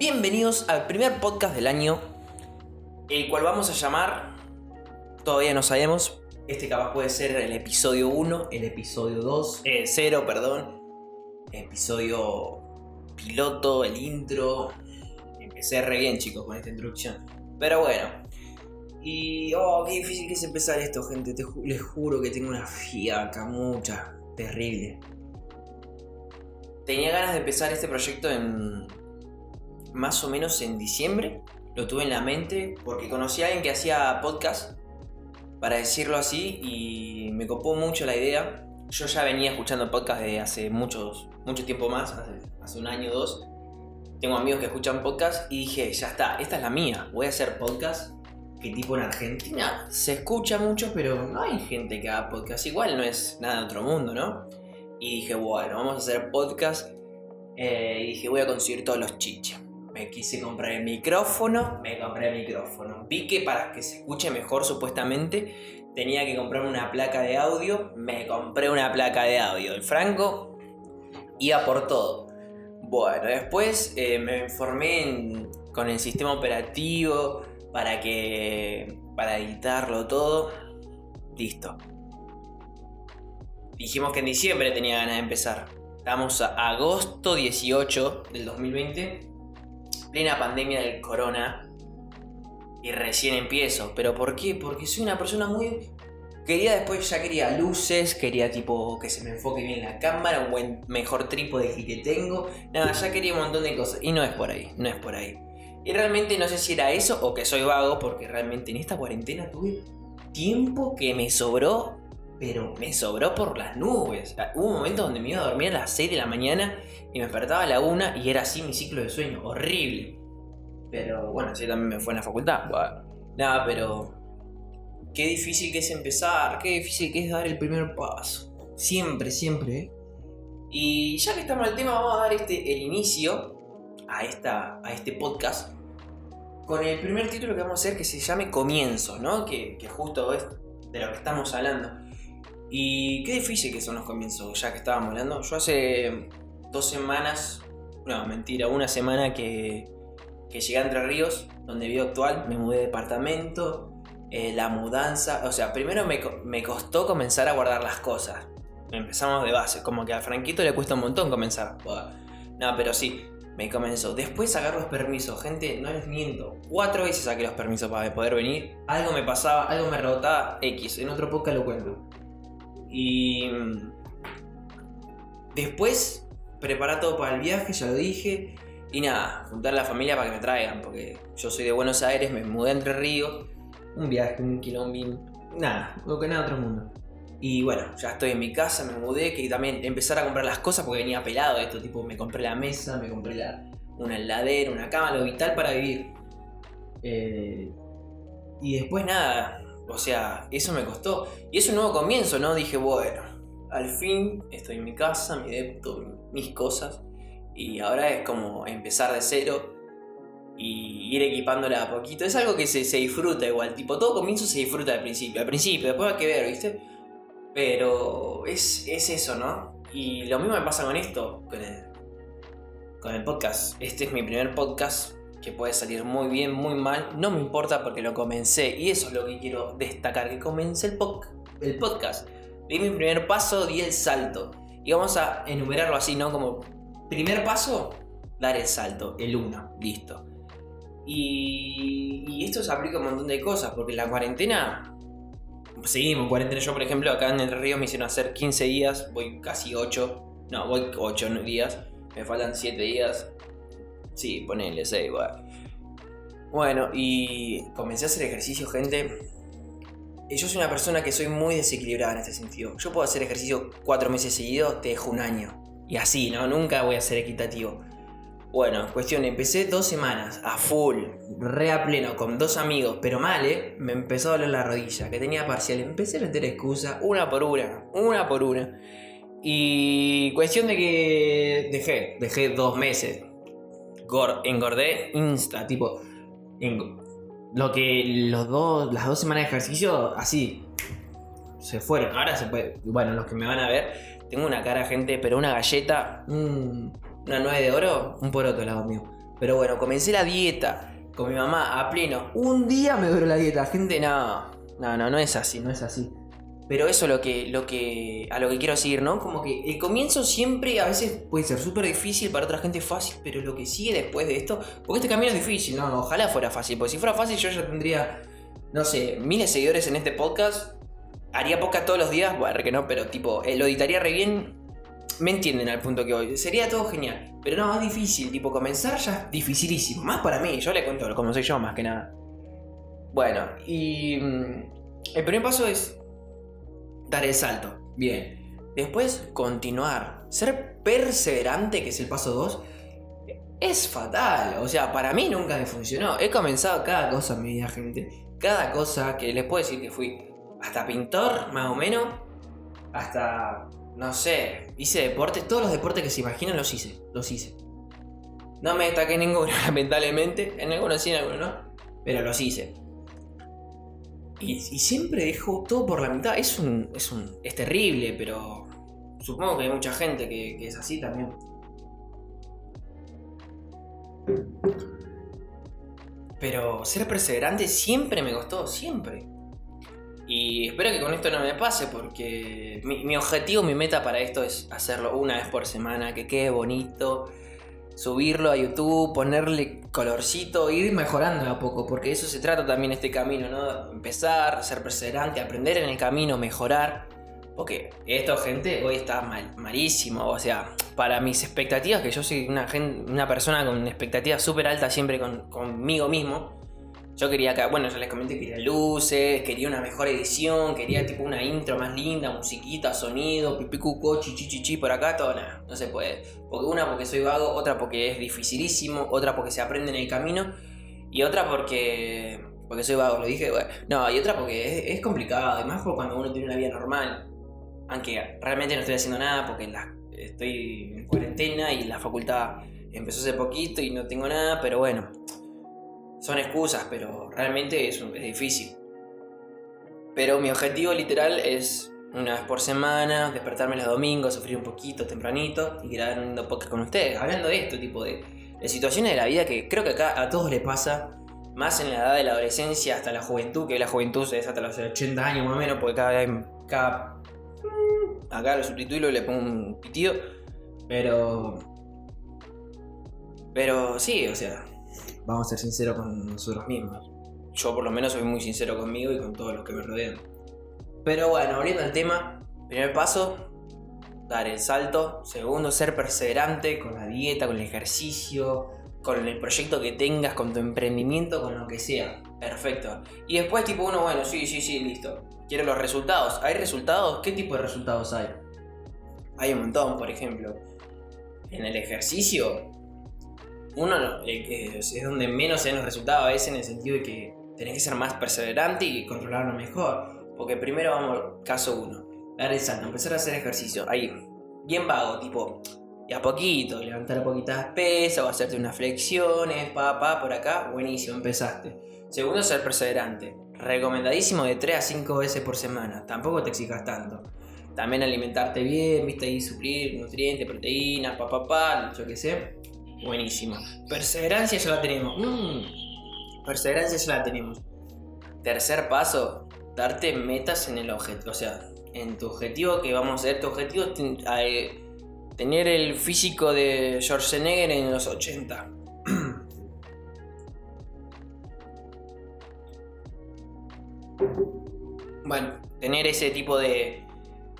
Bienvenidos al primer podcast del año, el cual vamos a llamar, todavía no sabemos, este capaz puede ser el episodio 1, el episodio 2, 0, perdón, episodio piloto, el intro. Empecé re bien chicos con esta introducción. Pero bueno. Y, oh, qué difícil que es empezar esto, gente. les juro que tengo una fiaca, mucha, terrible. Tenía ganas de empezar este proyecto en más o menos en diciembre. Lo tuve en la mente porque conocí a alguien que hacía podcast, para decirlo así, y me copó mucho la idea. Yo ya venía escuchando podcast de hace muchos, mucho tiempo más, hace, un año o dos. Tengo amigos que escuchan podcast y dije, ya está, esta es la mía, voy a hacer podcast. Que tipo en Argentina se escucha mucho, pero no hay gente que haga podcast. Igual no es nada de otro mundo, ¿no? Y dije, bueno, vamos a hacer podcast. Eh, y dije, voy a conseguir todos los chiches me quise comprar el micrófono, me compré el micrófono. Vi que para que se escuche mejor supuestamente tenía que comprarme una placa de audio, me compré una placa de audio. El Franco iba por todo. Bueno, después eh, me informé con el sistema operativo para que para editarlo todo. Listo. Dijimos que en diciembre tenía ganas de empezar. Estamos a agosto 18 del 2020 plena pandemia del corona y recién empiezo. ¿Pero por qué? Porque soy una persona muy... Quería después, ya quería luces, quería tipo que se me enfoque bien la cámara, un buen, mejor trípode que tengo. Nada, ya quería un montón de cosas. Y no es por ahí, no es por ahí. Y realmente no sé si era eso o que soy vago, porque realmente en esta cuarentena tuve tiempo que me sobró pero me sobró por las nubes. Hubo un momento donde me iba a dormir a las 6 de la mañana y me despertaba a la 1 y era así mi ciclo de sueño, horrible. Pero bueno, así también me fue en la facultad. nada, pero qué difícil que es empezar, qué difícil que es dar el primer paso. Siempre, siempre. ¿eh? Y ya que estamos el tema, vamos a dar este, el inicio a, esta, a este podcast con el primer título que vamos a hacer que se llame Comienzo, ¿no? Que, que justo es de lo que estamos hablando. Y qué difícil que son los comienzos, ya que estábamos hablando. Yo hace dos semanas, no, mentira, una semana que, llegué a Entre Ríos, donde vivo actual, me mudé de departamento, eh, la mudanza, o sea, primero me, me, costó comenzar a guardar las cosas. Empezamos de base, como que a Franquito le cuesta un montón comenzar. No, pero sí, me comenzó. Después sacar los permisos, gente, no les miento. Cuatro veces saqué los permisos para poder venir. Algo me pasaba, algo me rebotaba, X. En otro podcast lo cuento. Y después preparar todo para el viaje, ya lo dije. Y nada, juntar a la familia para que me traigan, porque yo soy de Buenos Aires, me mudé Entre Ríos. Un viaje, un quilombín, nada, lo que nada otro mundo. Y bueno, ya estoy en mi casa, me mudé, que también empezar a comprar las cosas porque venía pelado esto, tipo, me compré la mesa, me compré la, una heladera, una cama, lo vital para vivir. Eh, y después nada, o sea, eso me costó. Y es un nuevo comienzo, ¿no? Dije, bueno, al fin estoy en mi casa, mi depto, mis cosas. Y ahora es como empezar de cero y ir equipándola a poquito. Es algo que se, disfruta igual, tipo, todo comienzo se disfruta al principio. Al principio, después hay que ver, ¿viste? Pero es, es eso, ¿no? Y lo mismo me pasa con esto, con el, con el podcast. Este es mi primer podcast que puede salir muy bien, muy mal, no me importa porque lo comencé y eso es lo que quiero destacar, que comencé el, el podcast. Di mi primer paso, di el salto. Y vamos a enumerarlo así, ¿no? Como primer paso, dar el salto, el uno, listo. Y, y esto se aplica a un montón de cosas, porque la cuarentena, seguimos en cuarentena. Yo, por ejemplo, acá en el río me hicieron hacer 15 días, voy casi 8, no, voy 8 días, me faltan 7 días. Sí, ponele 6, igual. Bueno, y comencé a hacer ejercicio, gente. Y yo soy una persona que soy muy desequilibrada en este sentido. Yo puedo hacer ejercicio cuatro meses seguidos, te dejo un año. Y así, ¿no? Nunca voy a ser equitativo. Bueno, cuestión, empecé dos semanas a full, re a pleno, con dos amigos, pero mal, ¿eh? Me empezó a doler la rodilla, que tenía parcial. Empecé a meter excusas, una por una, una por una. Y cuestión de que dejé, dejé dos meses engordé insta, tipo, lo que los dos, las dos semanas de ejercicio, así, se fueron. Ahora se puede, bueno, los que me van a ver, tengo una cara, gente, pero una galleta, una nueve de oro, un poroto al lado mío. Pero bueno, comencé la dieta con mi mamá a pleno. Un día me duró la dieta, gente, no. No, no, no es así, no es así. Pero eso es lo que, lo que, a lo que quiero seguir, ¿no? Como que el comienzo siempre a veces puede ser súper difícil, para otra gente fácil, pero lo que sigue después de esto, porque este camino es difícil, ¿no? Ojalá fuera fácil, porque si fuera fácil yo ya tendría, no sé, miles de seguidores en este podcast, haría podcast todos los días, bueno, que no, pero tipo, eh, lo editaría re bien, me entienden al punto que voy, sería todo genial, pero no, es difícil, tipo, comenzar ya es dificilísimo, más para mí, yo le cuento como soy yo más que nada. Bueno, y mm, el primer paso es dar el salto. Bien. Después, continuar. Ser perseverante, que es el paso 2, es fatal. O sea, para mí nunca me funcionó. He comenzado cada cosa en mi vida, gente. Cada cosa que les puedo decir que fui hasta pintor, más o menos. Hasta, no sé, hice deportes. Todos los deportes que se imaginan los hice. Los hice. No me destaqué ninguno, lamentablemente. En algunos sí, en algunos no. Pero los hice. Y, siempre dejo todo por la mitad. Es un, es un. Es terrible, pero. Supongo que hay mucha gente que, es así también. Pero ser perseverante siempre me costó, siempre. Y espero que con esto no me pase porque mi, mi, objetivo, mi meta para esto es hacerlo una vez por semana, que quede bonito, subirlo a YouTube, ponerle colorcito, ir mejorando a poco, porque eso se trata también este camino, ¿no? Empezar, ser perseverante, aprender en el camino, mejorar. Porque esto, gente, hoy está mal, malísimo. O sea, para mis expectativas, que yo soy una, una persona con expectativas súper altas siempre conmigo mismo, yo quería que, bueno, ya les comenté que quería luces, quería una mejor edición, quería tipo una intro más linda, musiquita, sonido, pipicuco, chichichichi por acá, todo nada, no se puede. Porque una porque soy vago, otra porque es dificilísimo, otra porque se aprende en el camino y otra porque porque soy vago, lo dije, bueno, no, y otra porque es, complicado, además por cuando uno tiene una vida normal. Aunque realmente no estoy haciendo nada porque estoy en cuarentena y la facultad empezó hace poquito y no tengo nada, pero bueno, son excusas, pero realmente es, es difícil. Pero mi objetivo literal es una vez por semana, despertarme los domingos, sufrir un poquito tempranito y grabar un podcast con ustedes, hablando de esto, tipo de, situaciones de la vida que creo que acá a todos les pasa, más en la edad de la adolescencia hasta la juventud, que la juventud es hasta los 80 años más o menos, porque cada, cada mm, acá lo sustituyo y le pongo un pitido, pero pero sí, o sea, vamos a ser sinceros con nosotros mismos. Yo por lo menos soy muy sincero conmigo y con todos los que me rodean. Pero bueno, volviendo al tema, primer paso, dar el salto. Segundo, ser perseverante con la dieta, con el ejercicio, con el proyecto que tengas, con tu emprendimiento, con lo que sea. Perfecto. Y después tipo uno, bueno, sí, sí, sí, listo. Quiero los resultados. ¿Hay resultados? ¿Qué tipo de resultados hay? Hay un montón, por ejemplo. En el ejercicio, uno eh, es donde menos se los resultados a veces en el sentido de que tenés que ser más perseverante y controlarlo mejor. Porque primero vamos, caso uno, dar el salto, empezar a hacer ejercicio. Ahí, bien vago, tipo, y a poquito, levantar poquitas pesas o hacerte unas flexiones, pa, pa, por acá, buenísimo, empezaste. Segundo, ser perseverante. Recomendadísimo de 3 a 5 veces por semana, tampoco te exijas tanto. También alimentarte bien, viste ahí, suplir nutrientes, proteínas, pa, pa, pa, yo qué sé Buenísimo. Perseverancia ya la tenemos. Mm. Perseverancia ya la tenemos. Tercer paso, darte metas en el objetivo. O sea, en tu objetivo, que vamos a hacer tu objetivo eh, tener el físico de Schwarzenegger en los 80. bueno, tener ese tipo de,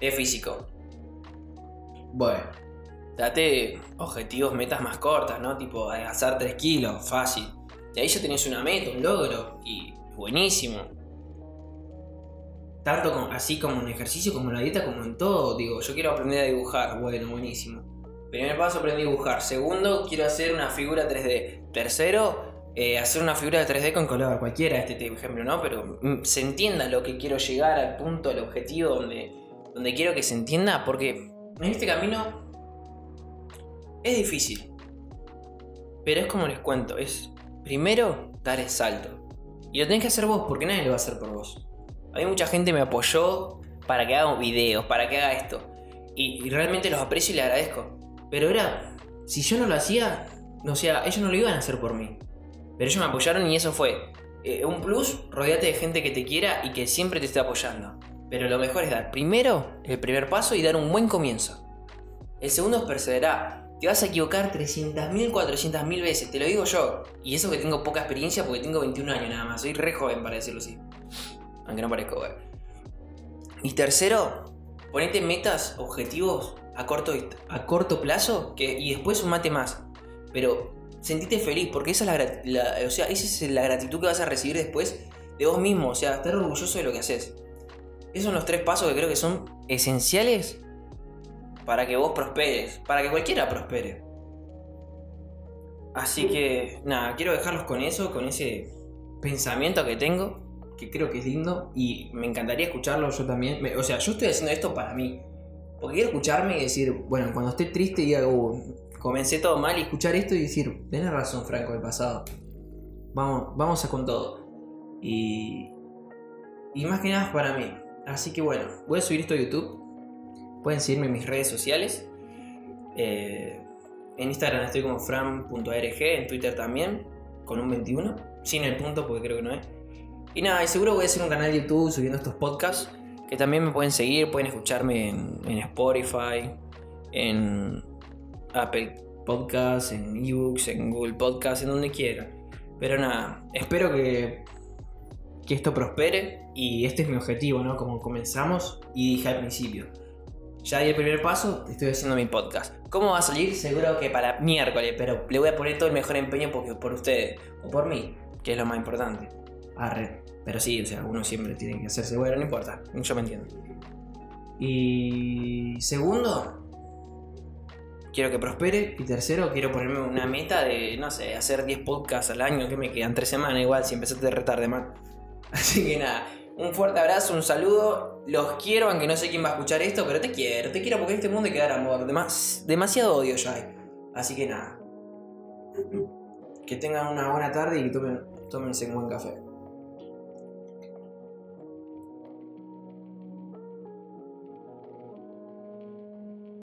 de físico. Bueno date objetivos, metas más cortas, ¿no? Tipo, hacer 3 kilos, fácil. Y ahí ya tenés una meta, un logro, y buenísimo. Tanto así como en ejercicio, como en la dieta, como en todo. Digo, yo quiero aprender a dibujar, bueno, buenísimo. Primer paso, aprendí a dibujar. Segundo, quiero hacer una figura 3D. Tercero, eh, hacer una figura de 3D con color, cualquiera este ejemplo, ¿no? Pero mm, se entienda lo que quiero llegar al punto, al objetivo donde, donde quiero que se entienda, porque en este camino es difícil. Pero es como les cuento, es primero dar el salto. Y lo tenés que hacer vos, porque nadie lo va a hacer por vos. Hay mucha gente me apoyó para que haga videos, para que haga esto. Y, realmente los aprecio y le agradezco. Pero era, si yo no lo hacía, O sea, ellos no lo iban a hacer por mí. Pero ellos me apoyaron y eso fue eh, un plus, rodeate de gente que te quiera y que siempre te esté apoyando. Pero lo mejor es dar primero el primer paso y dar un buen comienzo. El segundo es perseverar. Te vas a equivocar 300.000, 400.000 veces, te lo digo yo. Y eso que tengo poca experiencia porque tengo 21 años nada más. Soy re joven para decirlo así. Aunque no parezco joven. Y tercero, ponete metas, objetivos a corto, a corto plazo que, y después sumate más. Pero sentite feliz porque esa es la, o sea, esa es la gratitud que vas a recibir después de vos mismo. O sea, estar orgulloso de lo que haces. Esos son los tres pasos que creo que son esenciales para que vos prosperes, para que cualquiera prospere. Así que, nada, quiero dejarlos con eso, con ese pensamiento que tengo, que creo que es lindo y me encantaría escucharlo yo también. o sea, yo estoy haciendo esto para mí. Porque quiero escucharme y decir, bueno, cuando esté triste y comencé todo mal y escuchar esto y decir, tenés razón, Franco, del pasado. Vamos, vamos con todo. Y, y más que nada para mí. Así que bueno, voy a subir esto a YouTube. Pueden seguirme en mis redes sociales. Eh, en Instagram estoy como fran.arg, en Twitter también, con un 21, sin el punto porque creo que no es. Y nada, y seguro voy a hacer un canal de YouTube subiendo estos podcasts, que también me pueden seguir, pueden escucharme en, Spotify, en Apple Podcasts, en eBooks, en Google Podcasts, en donde quieran. Pero nada, espero que, que esto prospere y este es mi objetivo, ¿no? Como comenzamos y dije al principio ya di el primer paso, estoy haciendo mi podcast. ¿Cómo va a salir? Seguro que para miércoles, pero le voy a poner todo el mejor empeño porque, por ustedes o por mí, que es lo más importante. Arre. Pero sí, o sea, uno siempre tiene que hacerse bueno, no importa, yo me entiendo. Y segundo, quiero que prospere. Y tercero, quiero ponerme una meta de, no sé, hacer 10 podcasts al año, que me quedan 3 semanas igual, si empezaste a retarde mal. Así que nada, un fuerte abrazo, un saludo. Los quiero, aunque no sé quién va a escuchar esto, pero te quiero, te quiero porque en este mundo hay que dar amor. demasiado odio ya hay. Así que nada. Que tengan una buena tarde y que tomen, tómense un buen café.